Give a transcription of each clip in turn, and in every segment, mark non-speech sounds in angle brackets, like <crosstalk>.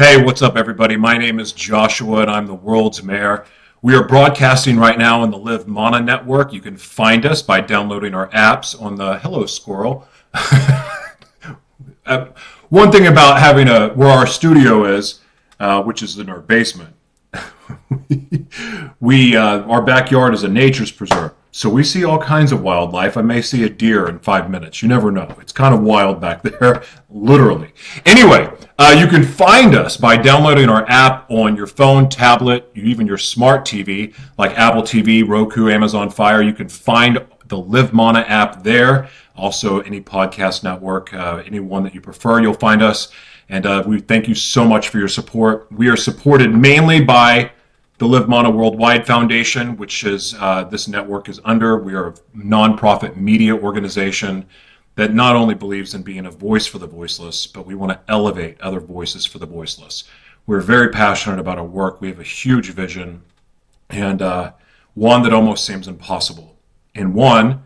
Hey, what's up, everybody? My name is Joshua, and I'm the world's mayor. We are broadcasting right now on the Live Mana Network. You can find us by downloading our apps on the Hello Squirrel. <laughs> uh, one thing about having a where our studio is, uh, which is in our basement, <laughs> we uh, our backyard is a nature's preserve. So we see all kinds of wildlife. I may see a deer in five minutes. You never know. It's kind of wild back <laughs> there, literally. Anyway, uh, you can find us by downloading our app on your phone, tablet, even your smart TV, like Apple TV, Roku, Amazon Fire. You can find the Live Mana app there. Also, any podcast network, uh, any one that you prefer, you'll find us. And uh, we thank you so much for your support. We are supported mainly by the Live Mana Worldwide Foundation, which is uh, this network is under. We are a nonprofit media organization that not only believes in being a voice for the voiceless, but we want to elevate other voices for the voiceless. We're very passionate about our work. We have a huge vision and uh, one that almost seems impossible. And one,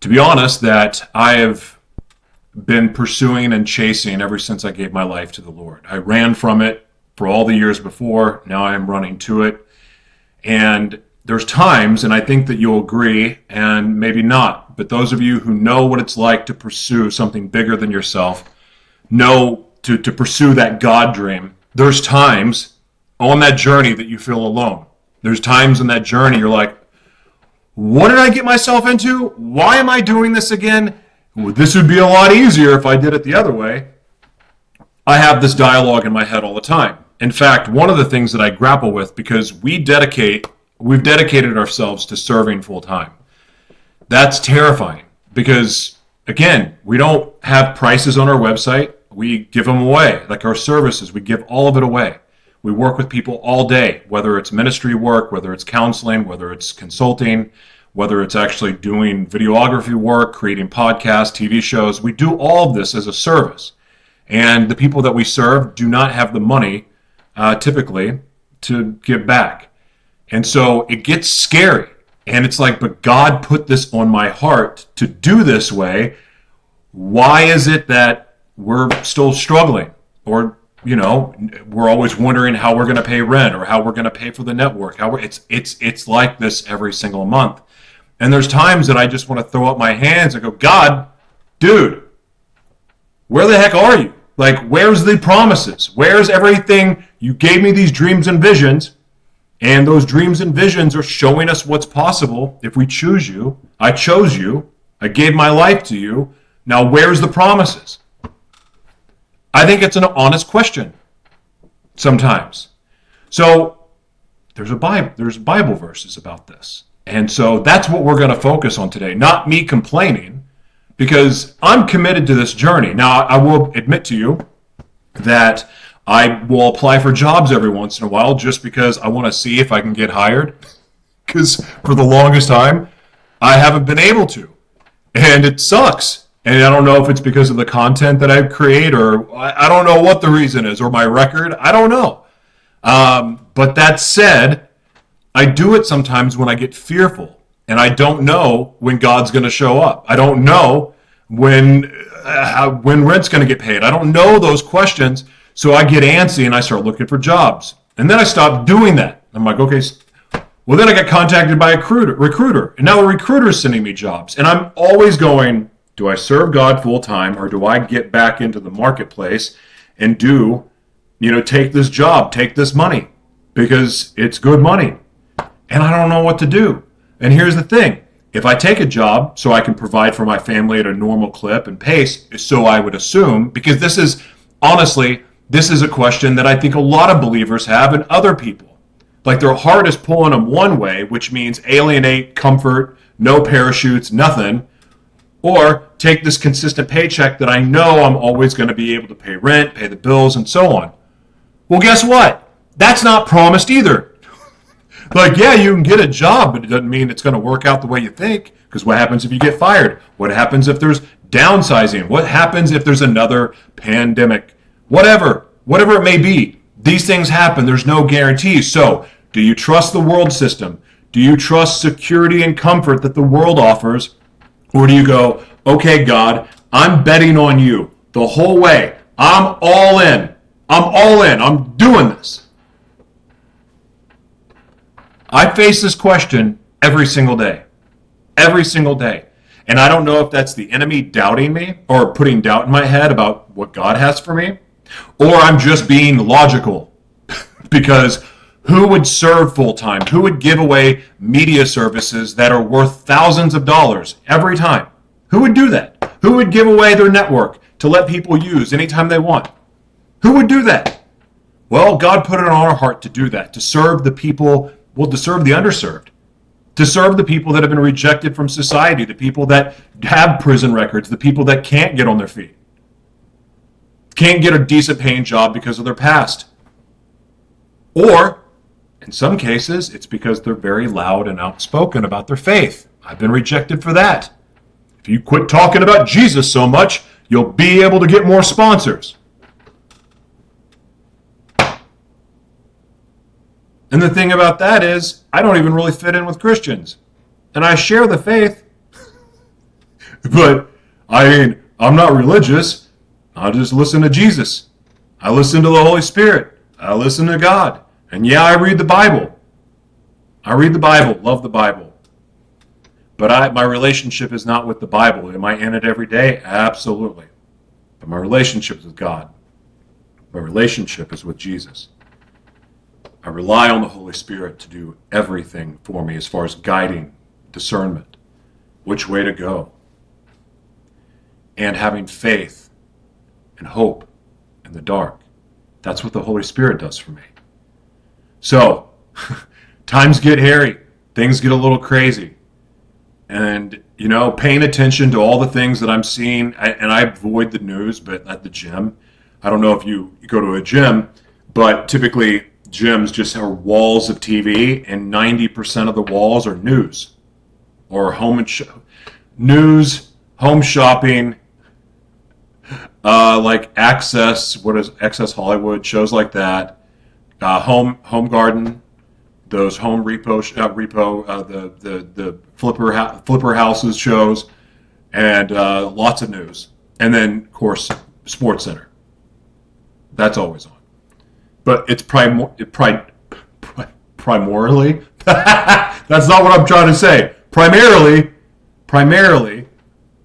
to be honest, that I have been pursuing and chasing ever since I gave my life to the Lord. I ran from it for all the years before. Now I am running to it. And there's times, and I think that you'll agree, and maybe not, but those of you who know what it's like to pursue something bigger than yourself, know to, to pursue that God dream, there's times on that journey that you feel alone. There's times in that journey you're like, what did I get myself into? Why am I doing this again? This would be a lot easier if I did it the other way. I have this dialogue in my head all the time. In fact, one of the things that I grapple with because we dedicate, we've dedicated ourselves to serving full time. That's terrifying because, again, we don't have prices on our website. We give them away, like our services, we give all of it away. We work with people all day, whether it's ministry work, whether it's counseling, whether it's consulting, whether it's actually doing videography work, creating podcasts, TV shows. We do all of this as a service. And the people that we serve do not have the money uh, typically to give back. And so it gets scary. And it's like, but God put this on my heart to do this way. Why is it that we're still struggling? Or, you know, we're always wondering how we're going to pay rent or how we're going to pay for the network. How it's, it's, it's like this every single month. And there's times that I just want to throw up my hands and go, God, dude, where the heck are you? Like, where's the promises? Where's everything? You gave me these dreams and visions, and those dreams and visions are showing us what's possible if we choose you. I chose you. I gave my life to you. Now, where's the promises? I think it's an honest question sometimes. So, there's a Bible, there's Bible verses about this. And so that's what we're going to focus on today. Not me complaining, because I'm committed to this journey. Now, I will admit to you that I will apply for jobs every once in a while just because I want to see if I can get hired. Because for the longest time, I haven't been able to. And it sucks. And I don't know if it's because of the content that I create or I don't know what the reason is or my record. I don't know. Um, but that said, I do it sometimes when I get fearful and I don't know when God's going to show up. I don't know when uh, when rent's going to get paid. I don't know those questions, so I get antsy and I start looking for jobs. And then I stop doing that. I'm like, okay, well then I got contacted by a recruiter, recruiter, and now the recruiter is sending me jobs, and I'm always going, do I serve God full time or do I get back into the marketplace and do, you know, take this job, take this money because it's good money, and I don't know what to do. And here's the thing if I take a job so I can provide for my family at a normal clip and pace, so I would assume, because this is honestly, this is a question that I think a lot of believers have and other people. Like their heart is pulling them one way, which means alienate, comfort, no parachutes, nothing, or take this consistent paycheck that I know I'm always going to be able to pay rent, pay the bills, and so on. Well, guess what? That's not promised either like, yeah, you can get a job, but it doesn't mean it's going to work out the way you think. Because what happens if you get fired? What happens if there's downsizing? What happens if there's another pandemic? Whatever, whatever it may be, these things happen. There's no guarantees. So, do you trust the world system? Do you trust security and comfort that the world offers? Or do you go, okay, God, I'm betting on you the whole way. I'm all in. I'm all in. I'm doing this. I face this question every single day. Every single day. And I don't know if that's the enemy doubting me or putting doubt in my head about what God has for me, or I'm just being logical. <laughs> because who would serve full time? Who would give away media services that are worth thousands of dollars every time? Who would do that? Who would give away their network to let people use anytime they want? Who would do that? Well, God put it on our heart to do that, to serve the people, well, to serve the underserved to serve the people that have been rejected from society, the people that have prison records, the people that can't get on their feet, can't get a decent paying job because of their past. Or, in some cases, it's because they're very loud and outspoken about their faith. I've been rejected for that. If you quit talking about Jesus so much, you'll be able to get more sponsors. And the thing about that is, I don't even really fit in with Christians. And I share the faith. <laughs> but, I mean, I'm not religious. I just listen to Jesus. I listen to the Holy Spirit. I listen to God. And yeah, I read the Bible. I read the Bible, love the Bible. But I, my relationship is not with the Bible. Am I in it every day? Absolutely. But my relationship is with God. My relationship is with Jesus. I rely on the Holy Spirit to do everything for me as far as guiding, discernment, which way to go, and having faith and hope in the dark. That's what the Holy Spirit does for me. So, <laughs> times get hairy, things get a little crazy. And, you know, paying attention to all the things that I'm seeing, and I avoid the news, but at the gym, I don't know if you go to a gym, but typically gyms just are walls of TV, and 90% of the walls are news or home and sh- news, home shopping, uh, like Access, what is Access Hollywood shows like that, uh, Home Home Garden, those home repo uh, repo uh, the the the flipper ha- flipper houses shows, and uh, lots of news, and then of course Sports Center. That's always on but it's prim- pri- pri- primarily. <laughs> That's not what I'm trying to say. Primarily, primarily,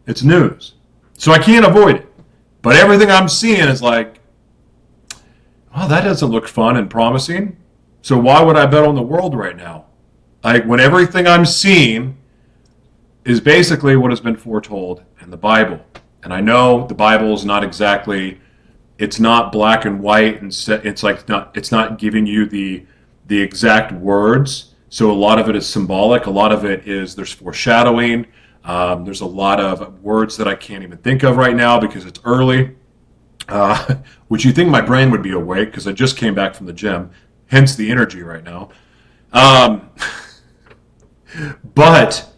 it's news. So I can't avoid it. But everything I'm seeing is like, well, that doesn't look fun and promising. So why would I bet on the world right now? Like when everything I'm seeing is basically what has been foretold in the Bible. And I know the Bible is not exactly it's not black and white and it's like not it's not giving you the the exact words. So a lot of it is symbolic. A lot of it is there's foreshadowing. Um, there's a lot of words that i can't even think of right now because it's early. Uh, <laughs> which you think my brain would be awake because i just came back from the gym hence the energy right now. Um, <laughs> but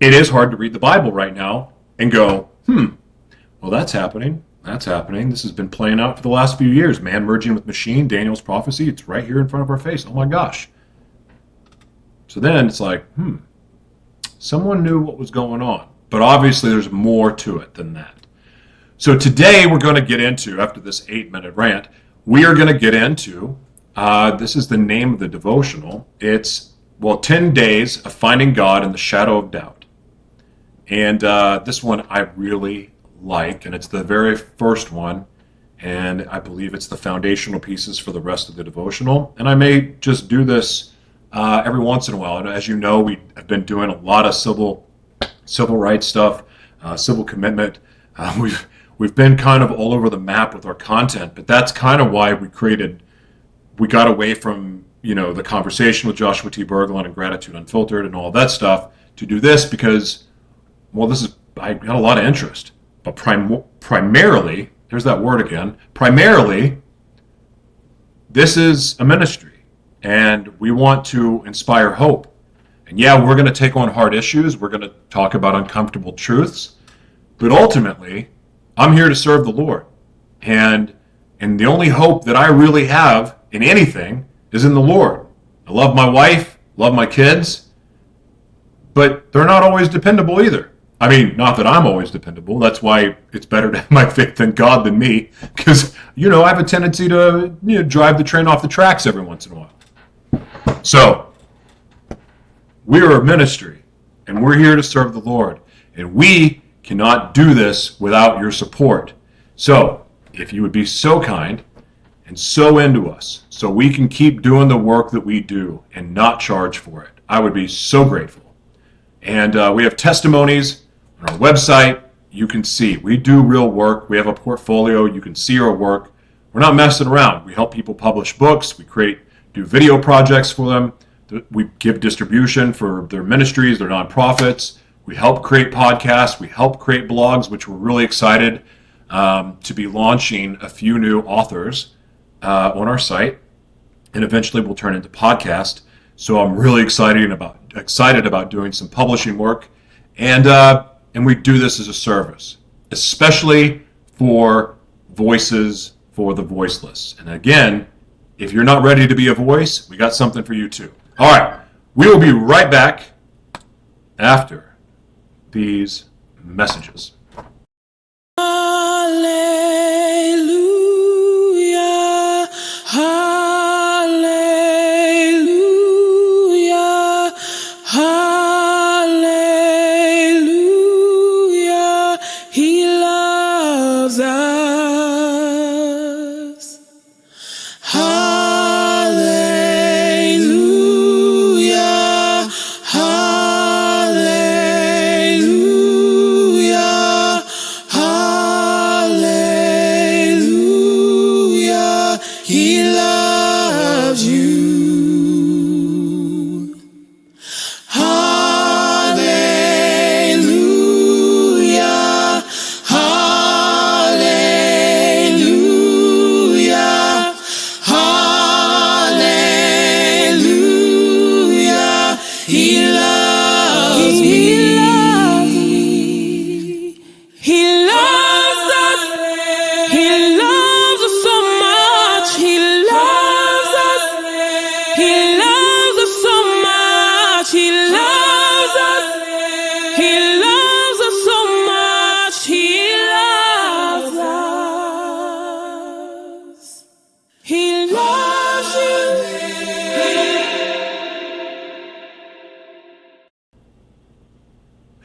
it is hard to read the bible right now and go hmm well that's happening that's happening. This has been playing out for the last few years. Man merging with machine, Daniel's prophecy. It's right here in front of our face. Oh my gosh. So then it's like, hmm, someone knew what was going on. But obviously, there's more to it than that. So today, we're going to get into, after this eight minute rant, we are going to get into uh, this is the name of the devotional. It's, well, 10 Days of Finding God in the Shadow of Doubt. And uh, this one I really like, and it's the very first one, and I believe it's the foundational pieces for the rest of the devotional. And I may just do this uh, every once in a while. And as you know, we have been doing a lot of civil civil rights stuff, uh, civil commitment. Uh, <laughs> we've we've been kind of all over the map with our content, but that's kind of why we created. We got away from you know the conversation with Joshua T. Berglund and Gratitude Unfiltered and all that stuff to do this because, well, this is I got a lot of interest but prim- primarily, there's that word again, primarily, this is a ministry and we want to inspire hope. And yeah, we're going to take on hard issues, we're going to talk about uncomfortable truths, but ultimately, I'm here to serve the Lord. And and the only hope that I really have in anything is in the Lord. I love my wife, love my kids, but they're not always dependable either. I mean, not that I'm always dependable. That's why it's better to have my faith in God than me, because you know I have a tendency to you know, drive the train off the tracks every once in a while. So we are a ministry, and we're here to serve the Lord, and we cannot do this without your support. So if you would be so kind and so into us, so we can keep doing the work that we do and not charge for it, I would be so grateful. And uh, we have testimonies on our website, you can see we do real work. We have a portfolio. You can see our work. We're not messing around. We help people publish books. We create, do video projects for them. We give distribution for their ministries, their nonprofits. We help create podcasts. We help create blogs, which we're really excited um, to be launching a few new authors uh, on our site, and eventually we'll turn into podcast. So I'm really excited about excited about doing some publishing work, and uh, and we do this as a service, especially for voices for the voiceless. And again, if you're not ready to be a voice, we got something for you too. All right, we will be right back after these messages. Hallelujah.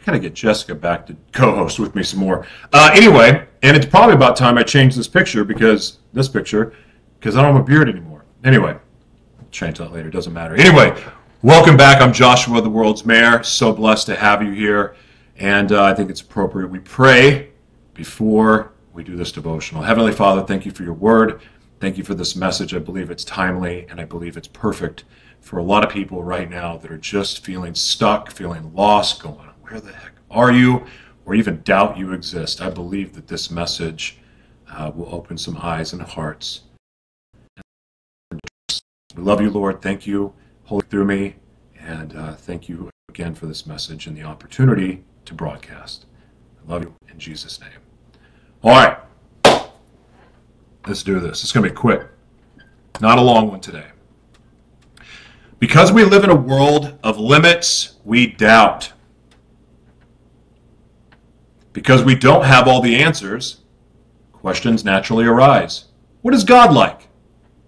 Gotta get Jessica back to co-host with me some more. Uh, anyway, and it's probably about time I change this picture because this picture, because I don't have a beard anymore. Anyway, change that later. Doesn't matter. Anyway, welcome back. I'm Joshua, the world's mayor. So blessed to have you here, and uh, I think it's appropriate we pray before we do this devotional. Heavenly Father, thank you for your word. Thank you for this message. I believe it's timely, and I believe it's perfect for a lot of people right now that are just feeling stuck, feeling lost, going, where the heck are you? Or even doubt you exist. I believe that this message uh, will open some eyes and hearts. We love you, Lord. Thank you, Holy through me. And uh, thank you again for this message and the opportunity to broadcast. I love you in Jesus' name. All right. Let's do this. It's going to be quick. Not a long one today. Because we live in a world of limits, we doubt. Because we don't have all the answers, questions naturally arise. What is God like?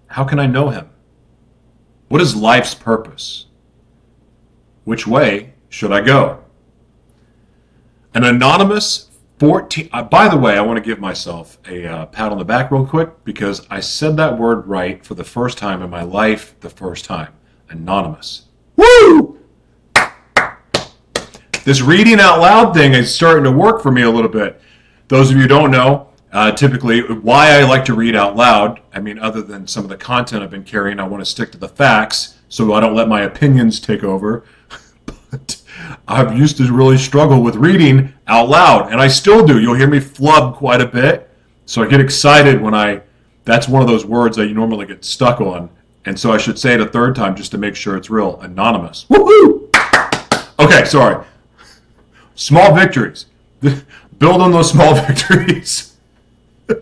How can I know him? What is life's purpose? Which way should I go? An anonymous 14. Uh, by the way, I want to give myself a uh, pat on the back real quick because I said that word right for the first time in my life, the first time. Anonymous. Woo! This reading out loud thing is starting to work for me a little bit. Those of you don't know, uh, typically why I like to read out loud, I mean, other than some of the content I've been carrying, I want to stick to the facts so I don't let my opinions take over. <laughs> but I've used to really struggle with reading out loud, and I still do. You'll hear me flub quite a bit. So I get excited when I, that's one of those words that you normally get stuck on. And so I should say it a third time just to make sure it's real. Anonymous. Woohoo! Okay, sorry. Small victories. <laughs> Build on those small <laughs> victories. <laughs> you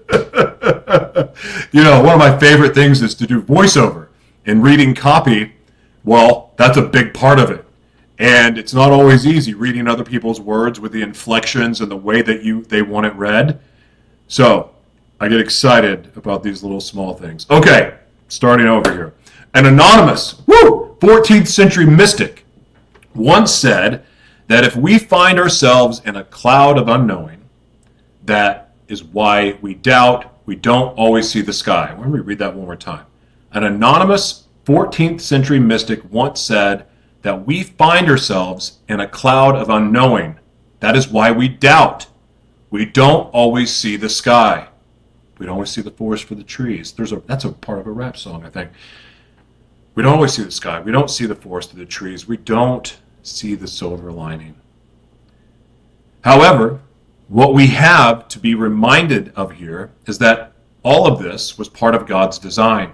know, one of my favorite things is to do voiceover and reading copy. Well, that's a big part of it. And it's not always easy reading other people's words with the inflections and the way that you they want it read. So I get excited about these little small things. Okay, starting over here. An anonymous, woo, 14th century mystic once said that if we find ourselves in a cloud of unknowing, that is why we doubt, we don't always see the sky. Let me read that one more time. An anonymous 14th century mystic once said that we find ourselves in a cloud of unknowing. That is why we doubt. We don't always see the sky. We don't always see the forest for the trees. There's a that's a part of a rap song, I think. We don't always see the sky. We don't see the forest for the trees. We don't see the silver lining. However, what we have to be reminded of here is that all of this was part of God's design.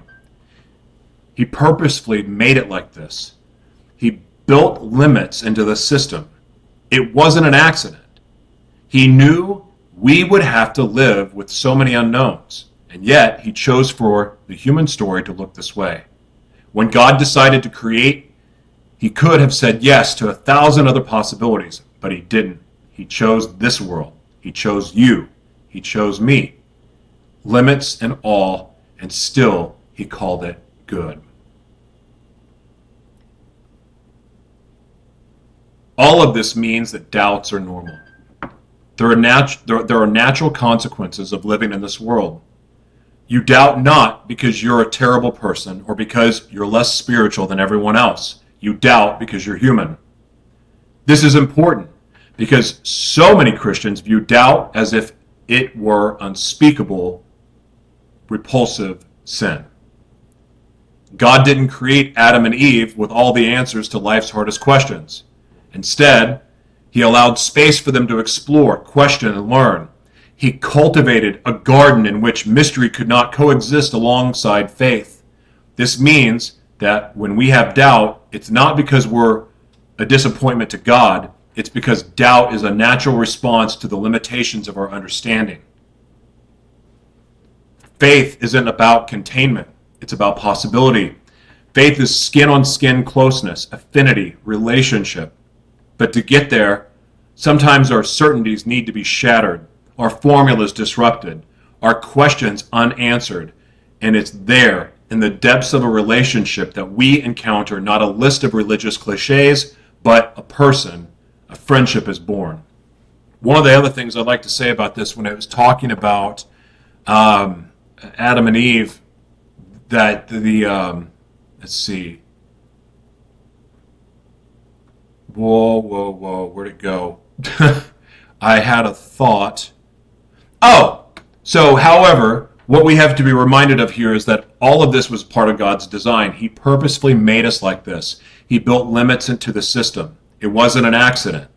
He purposefully made it like this. He built limits into the system. It wasn't an accident. He knew we would have to live with so many unknowns, and yet He chose for the human story to look this way. When God decided to create, He could have said yes to a thousand other possibilities, but He didn't. He chose this world. He chose you. He chose me. Limits and all, and still He called it good. All of this means that doubts are normal. There are, nat- there, there are natural consequences of living in this world. You doubt not because you're a terrible person or because you're less spiritual than everyone else. You doubt because you're human. This is important because so many Christians view doubt as if it were unspeakable, repulsive sin. God didn't create Adam and Eve with all the answers to life's hardest questions. Instead, he allowed space for them to explore, question, and learn. He cultivated a garden in which mystery could not coexist alongside faith. This means that when we have doubt, it's not because we're a disappointment to God, it's because doubt is a natural response to the limitations of our understanding. Faith isn't about containment, it's about possibility. Faith is skin on skin closeness, affinity, relationship. But to get there, sometimes our certainties need to be shattered, our formulas disrupted, our questions unanswered, and it's there in the depths of a relationship that we encounter not a list of religious cliches, but a person, a friendship is born. One of the other things I'd like to say about this when I was talking about um, Adam and Eve, that the, um, let's see, Whoa, whoa, whoa, where'd it go? <laughs> I had a thought. Oh, so, however, what we have to be reminded of here is that all of this was part of God's design. He purposefully made us like this. He built limits into the system. It wasn't an accident.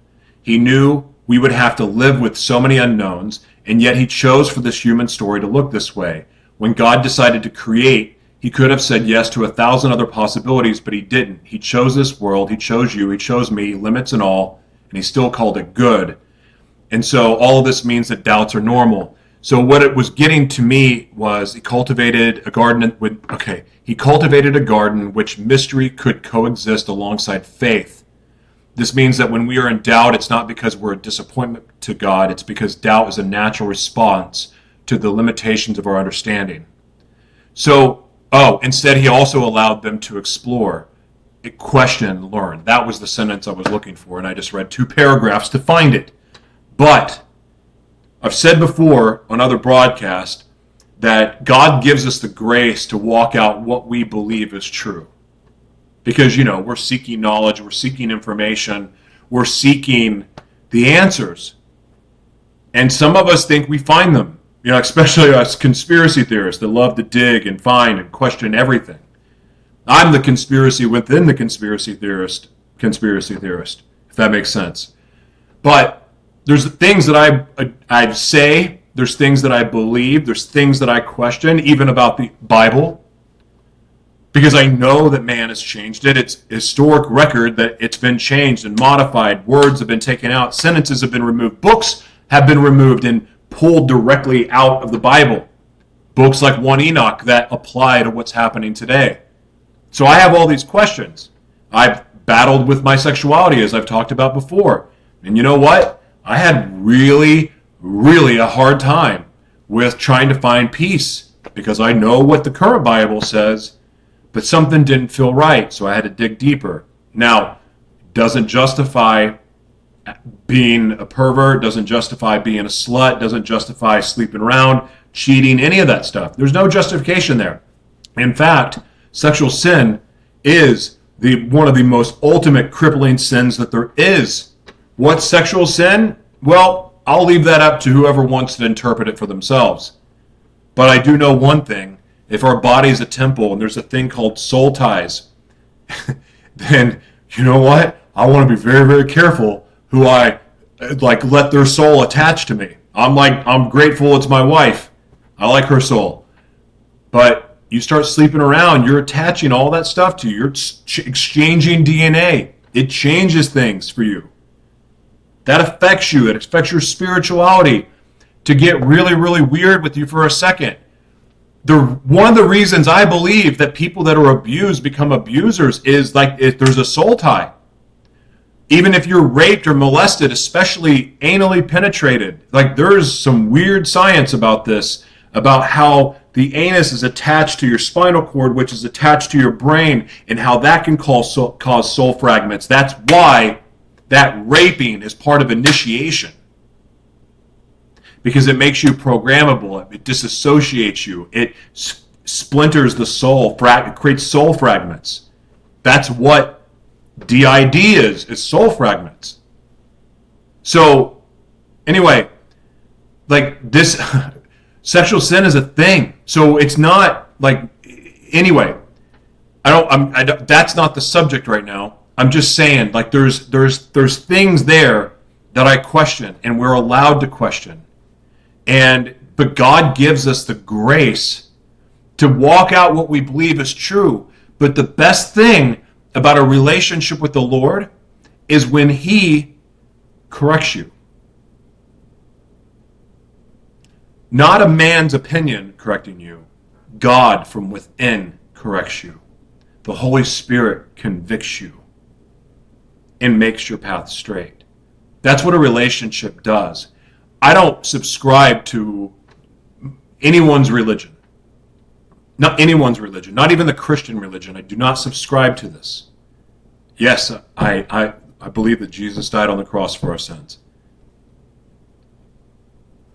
He knew we would have to live with so many unknowns, and yet He chose for this human story to look this way. When God decided to create, he could have said yes to a thousand other possibilities, but he didn't. He chose this world, he chose you, he chose me, limits and all, and he still called it good. And so all of this means that doubts are normal. So what it was getting to me was he cultivated a garden with okay, he cultivated a garden which mystery could coexist alongside faith. This means that when we are in doubt, it's not because we're a disappointment to God, it's because doubt is a natural response to the limitations of our understanding. So Oh, instead, he also allowed them to explore, question, learn. That was the sentence I was looking for, and I just read two paragraphs to find it. But I've said before on other broadcasts that God gives us the grace to walk out what we believe is true. Because, you know, we're seeking knowledge, we're seeking information, we're seeking the answers. And some of us think we find them you know, especially us conspiracy theorists that love to dig and find and question everything. I'm the conspiracy within the conspiracy theorist, conspiracy theorist, if that makes sense. But there's things that I I say, there's things that I believe, there's things that I question, even about the Bible, because I know that man has changed it. It's historic record that it's been changed and modified. Words have been taken out, sentences have been removed, books have been removed, and pulled directly out of the Bible. Books like 1 Enoch that apply to what's happening today. So I have all these questions. I've battled with my sexuality, as I've talked about before. And you know what? I had really, really a hard time with trying to find peace because I know what the current Bible says, but something didn't feel right, so I had to dig deeper. Now, doesn't justify being a pervert, doesn't justify being a slut, doesn't justify sleeping around, cheating, any of that stuff. There's no justification there. In fact, sexual sin is the one of the most ultimate crippling sins that there is. What's sexual sin? Well, I'll leave that up to whoever wants to interpret it for themselves. But I do know one thing. If our body is a temple and there's a thing called soul ties, <laughs> then you know what? I want to be very, very careful who I like let their soul attach to me. I'm like, I'm grateful it's my wife. I like her soul. But you start sleeping around, you're attaching all that stuff to you. You're exchanging DNA. It changes things for you. That affects you. It affects your spirituality. To get really, really weird with you for a second. The, one of the reasons I believe that people that are abused become abusers is like if there's a soul tie. Even if you're raped or molested, especially anally penetrated, like there's some weird science about this, about how the anus is attached to your spinal cord, which is attached to your brain, and how that can cause soul, cause soul fragments. That's why that raping is part of initiation because it makes you programmable. It disassociates you. It splinters the soul. It creates soul fragments. That's what DID is. It's soul fragments. So, anyway, like this, <laughs> sexual sin is a thing. So it's not like anyway. I don't. I'm. I that's not the subject right now. I'm just saying, like there's there's there's things there that I question, and we're allowed to question. And but God gives us the grace to walk out what we believe is true. But the best thing about a relationship with the Lord is when He corrects you. Not a man's opinion correcting you, God from within corrects you. The Holy Spirit convicts you and makes your path straight. That's what a relationship does. I don't subscribe to anyone's religion. Not anyone's religion, not even the Christian religion. I do not subscribe to this. Yes, I, I, I believe that Jesus died on the cross for our sins.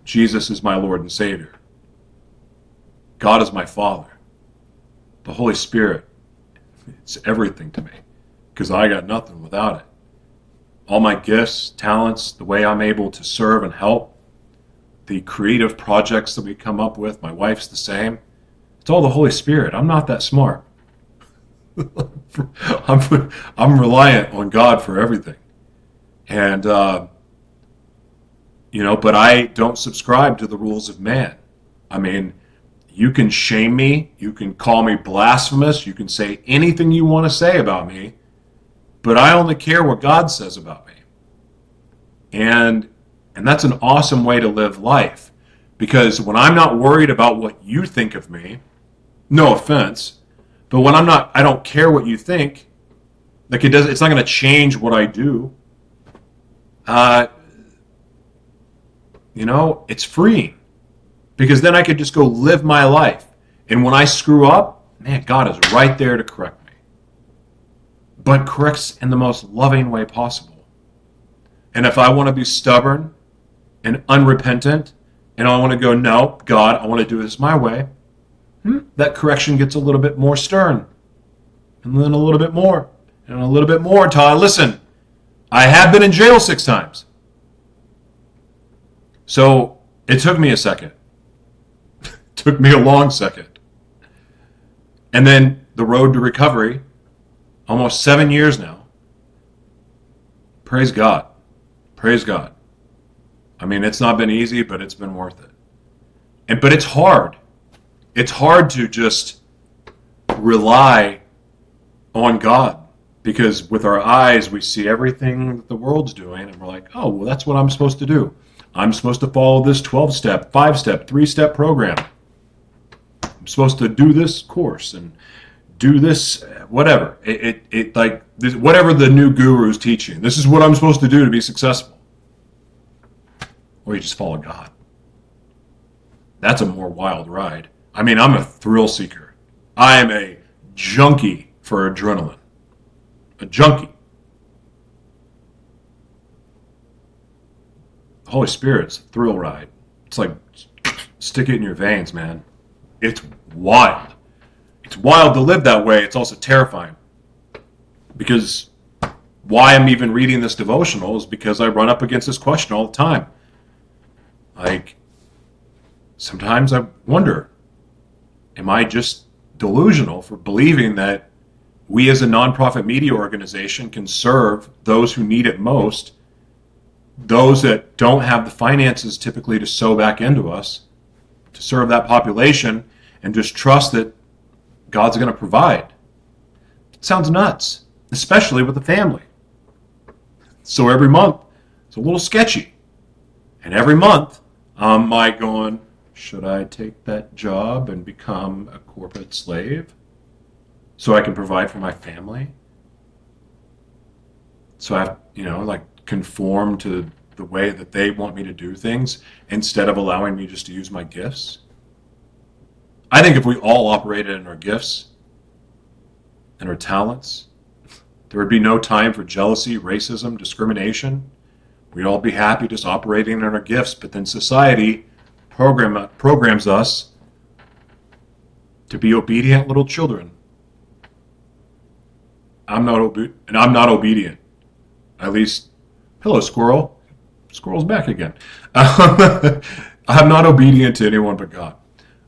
Jesus is my Lord and Savior. God is my Father. The Holy Spirit, it's everything to me because I got nothing without it. All my gifts, talents, the way I'm able to serve and help, the creative projects that we come up with. My wife's the same. It's all the Holy Spirit. I'm not that smart. <laughs> I'm, I'm reliant on God for everything. And, uh, you know, but I don't subscribe to the rules of man. I mean, you can shame me, you can call me blasphemous, you can say anything you want to say about me, but I only care what God says about me. And and that's an awesome way to live life. Because when I'm not worried about what you think of me, no offense, but when I'm not, I don't care what you think. Like it does, it's not going to change what I do. Uh, you know, it's freeing because then I could just go live my life. And when I screw up, man, God is right there to correct me, but corrects in the most loving way possible. And if I want to be stubborn and unrepentant, and I want to go, no, God, I want to do this my way, hmm, that correction gets a little bit more stern. And then a little bit more, and a little bit more until I listen. I have been in jail six times. So it took me a second. <laughs> took me a long second. And then the road to recovery, almost seven years now. Praise God. Praise God. I mean, it's not been easy, but it's been worth it. And but it's hard. It's hard to just rely on God because with our eyes we see everything that the world's doing and we're like, "Oh, well that's what I'm supposed to do. I'm supposed to follow this 12-step, 5-step, 3-step program. I'm supposed to do this course and do this, whatever. It, it, it like this, whatever the new guru is teaching. This is what I'm supposed to do to be successful. Or you just follow God. That's a more wild ride. I mean, I'm a thrill seeker. I am a junkie for adrenaline. A junkie. Holy Spirit's thrill ride. It's like stick it in your veins, man. It's wild. It's wild to live that way. It's also terrifying. Because why I'm even reading this devotional is because I run up against this question all the time. Like, sometimes I wonder, am I just delusional for believing that we as a nonprofit media organization can serve those who need it most, those that don't have the finances typically to sew back into us, to serve that population, and just trust that God's going to provide. It sounds nuts, especially with a family. So every month, it's a little sketchy. And every month, I'm like going, should I take that job and become a corporate slave so I can provide for my family? So I have, you know, like conform to the way that they want me to do things instead of allowing me just to use my gifts? I think if we all operated in our gifts and our talents, there would be no time for jealousy, racism, discrimination. We'd all be happy just operating in our gifts, but then society program, programs us to be obedient little children. I'm not obe- and I'm not obedient. At least, hello, squirrel. Squirrel's back again. <laughs> I'm not obedient to anyone but God.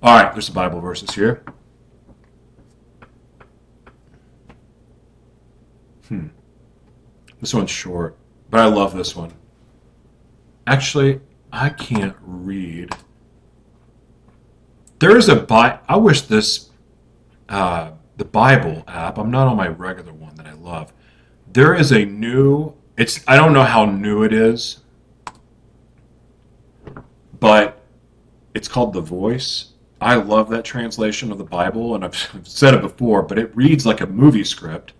All right, there's the Bible verses here. Hmm. This one's short, but I love this one. Actually, I can't read. There is a Bi. I wish this, uh, the Bible app. I'm not on my regular one that I love. There is a new. It's. I don't know how new it is, but it's called The Voice. I love that translation of the Bible, and I've said it before, but it reads like a movie script,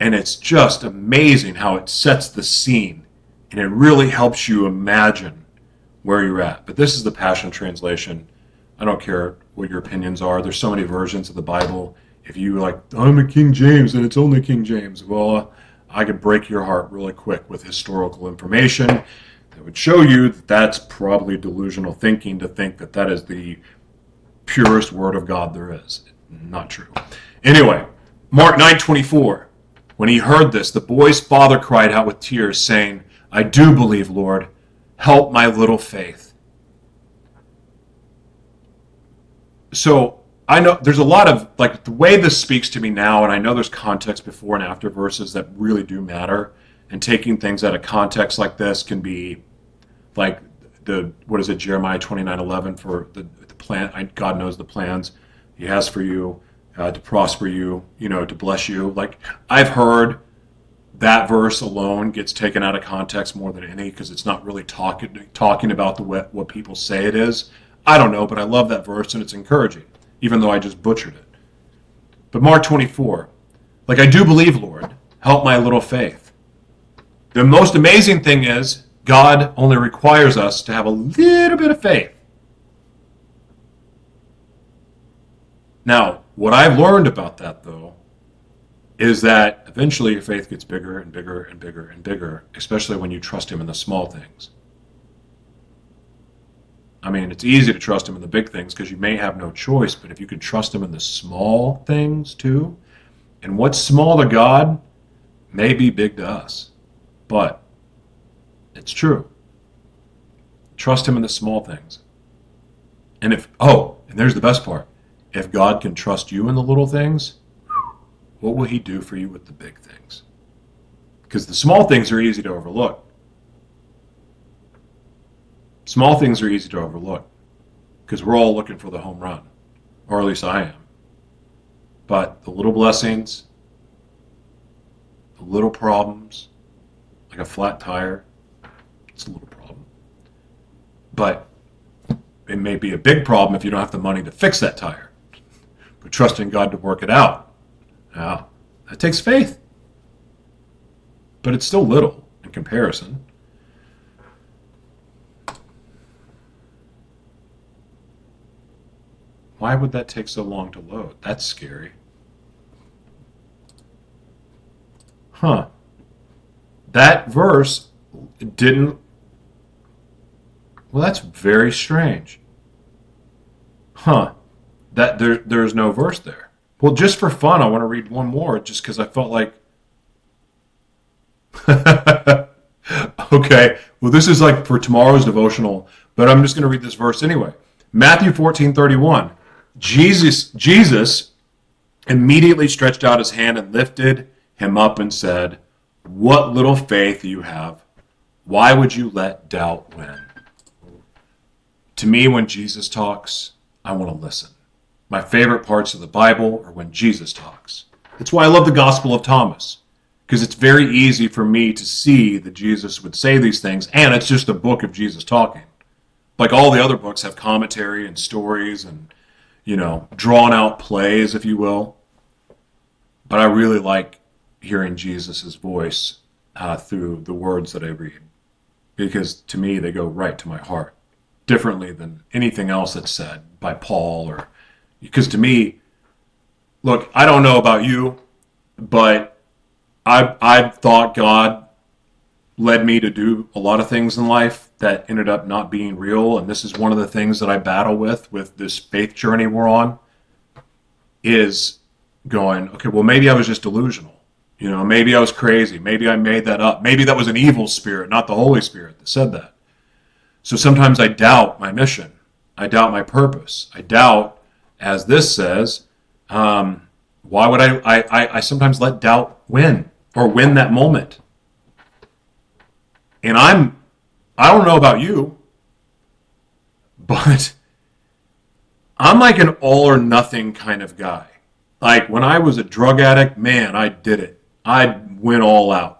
and it's just amazing how it sets the scene, and it really helps you imagine where you're at. But this is the Passion Translation. I don't care what your opinions are. There's so many versions of the Bible. If you like, I'm a King James and it's only King James, well, uh, I could break your heart really quick with historical information that would show you that that's probably delusional thinking to think that that is the purest word of God there is. Not true. Anyway, Mark 9:24. When he heard this, the boy's father cried out with tears, saying, I do believe, Lord. Help my little faith. So I know there's a lot of like the way this speaks to me now, and I know there's context before and after verses that really do matter. And taking things out of context like this can be like the what is it, Jeremiah 29:11 for the, the plan. God knows the plans He has for you uh, to prosper you, you know, to bless you. Like I've heard that verse alone gets taken out of context more than any because it's not really talking talking about the what, what people say it is. I don't know, but I love that verse and it's encouraging, even though I just butchered it. But Mark 24, like I do believe, Lord, help my little faith. The most amazing thing is God only requires us to have a little bit of faith. Now, what I've learned about that, though, is that eventually your faith gets bigger and bigger and bigger and bigger, especially when you trust Him in the small things. I mean, it's easy to trust Him in the big things because you may have no choice, but if you could trust Him in the small things too, and what's small to God may be big to us, but it's true. Trust Him in the small things. And if, oh, and there's the best part if God can trust you in the little things, what will He do for you with the big things? Because the small things are easy to overlook. Small things are easy to overlook because we're all looking for the home run, or at least I am. But the little blessings, the little problems, like a flat tire, it's a little problem. But it may be a big problem if you don't have the money to fix that tire. But trusting God to work it out Now, that takes faith. But it's still little in comparison. Why would that take so long to load? That's scary. Huh. That verse didn't. Well, that's very strange. Huh. That there, there's no verse there. Well, just for fun, I want to read one more, just because I felt like. <laughs> okay. Well, this is like for tomorrow's devotional, but I'm just going to read this verse anyway. Matthew 14, 31. Jesus, Jesus immediately stretched out his hand and lifted him up and said, What little faith you have. Why would you let doubt win? To me, when Jesus talks, I want to listen. My favorite parts of the Bible are when Jesus talks. That's why I love the Gospel of Thomas, because it's very easy for me to see that Jesus would say these things, and it's just a book of Jesus talking. Like all the other books have commentary and stories and, you know, drawn out plays, if you will. But I really like hearing Jesus' voice uh, through the words that I read, because to me, they go right to my heart, differently than anything else that's said by Paul or because to me, look, I don't know about you, but I I thought God led me to do a lot of things in life that ended up not being real, and this is one of the things that I battle with with this faith journey we're on. Is going okay? Well, maybe I was just delusional. You know, maybe I was crazy. Maybe I made that up. Maybe that was an evil spirit, not the Holy Spirit that said that. So sometimes I doubt my mission. I doubt my purpose. I doubt as this says, um, why would I, I, I, I sometimes let doubt win or win that moment? And I'm, I don't know about you, but <laughs> I'm like an all or nothing kind of guy. Like when I was a drug addict, man, I did it. I went all out.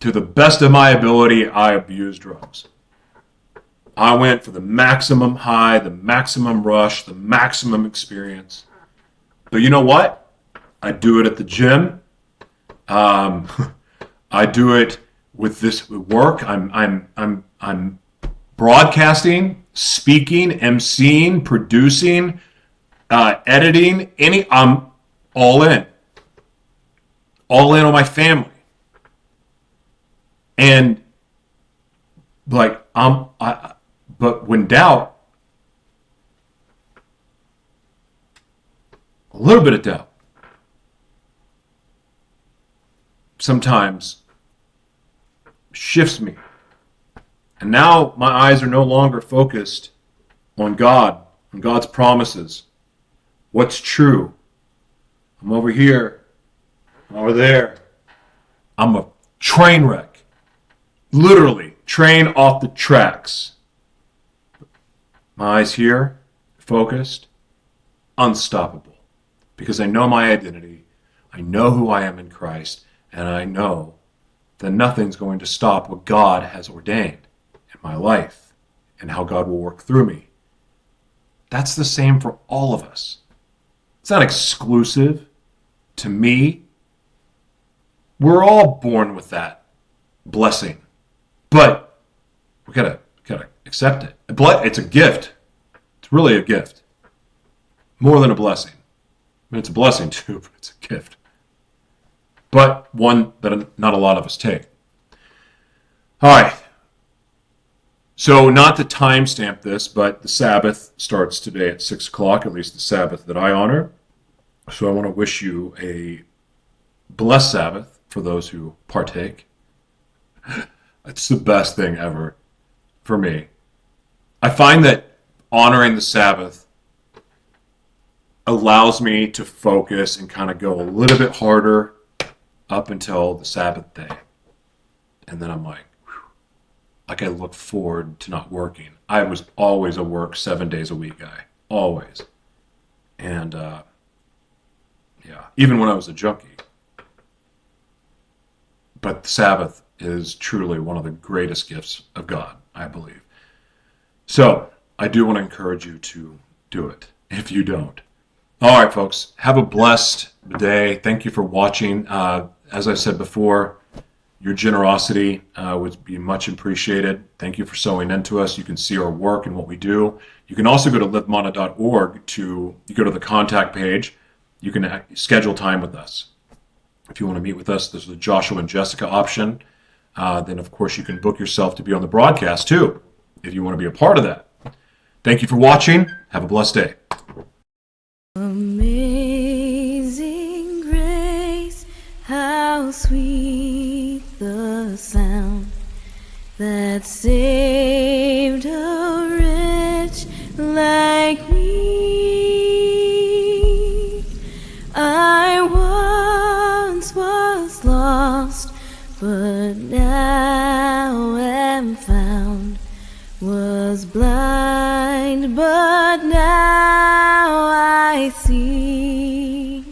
To the best of my ability, I abused drugs. I went for the maximum high, the maximum rush, the maximum experience. But you know what? I do it at the gym. Um, <laughs> I do it with this work. I'm I'm I'm I'm broadcasting, speaking, emceeing, producing, uh, editing. Any I'm all in. All in on my family. And like I'm I but when doubt, a little bit of doubt, sometimes shifts me. And now my eyes are no longer focused on God, on God's promises, what's true. I'm over here, I'm over there. I'm a train wreck. Literally, train off the tracks. My eyes here, focused, unstoppable. Because I know my identity, I know who I am in Christ, and I know that nothing's going to stop what God has ordained in my life and how God will work through me. That's the same for all of us. It's not exclusive to me. We're all born with that blessing. But we gotta accept it. But it's a gift. It's really a gift. More than a blessing. I mean, it's a blessing <laughs> too, but it's a gift. But one that not a lot of us take. All right. So, not to timestamp this, but the Sabbath starts today at 6 o'clock, at least the Sabbath that I honor. So, I want to wish you a blessed Sabbath for those who partake. <gasps> It's the best thing ever for me. I find that honoring the Sabbath allows me to focus and kind of go a little bit harder up until the Sabbath day. And then I'm like, like I look forward to not working. I was always a work seven days a week guy, always. And uh, yeah, even when I was a junkie. But the Sabbath is truly one of the greatest gifts of God, I believe. So I do want to encourage you to do it if you don't. All right, folks, have a blessed day. Thank you for watching. Uh, as I said before, your generosity uh, would be much appreciated. Thank you for sowing into us. You can see our work and what we do. You can also go to livemana.org to you go to the contact page. You can schedule time with us. If you want to meet with us, there's the Joshua and Jessica option. Uh, then, of course, you can book yourself to be on the broadcast too, if you want to be a part of that. Thank you for watching. Have a blessed day. Amazing grace, how sweet the sound that saved a wretch like me. I once was lost, but Was blind, but now I see.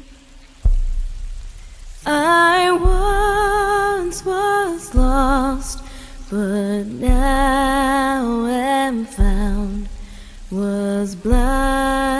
I once was lost, but now am found. Was blind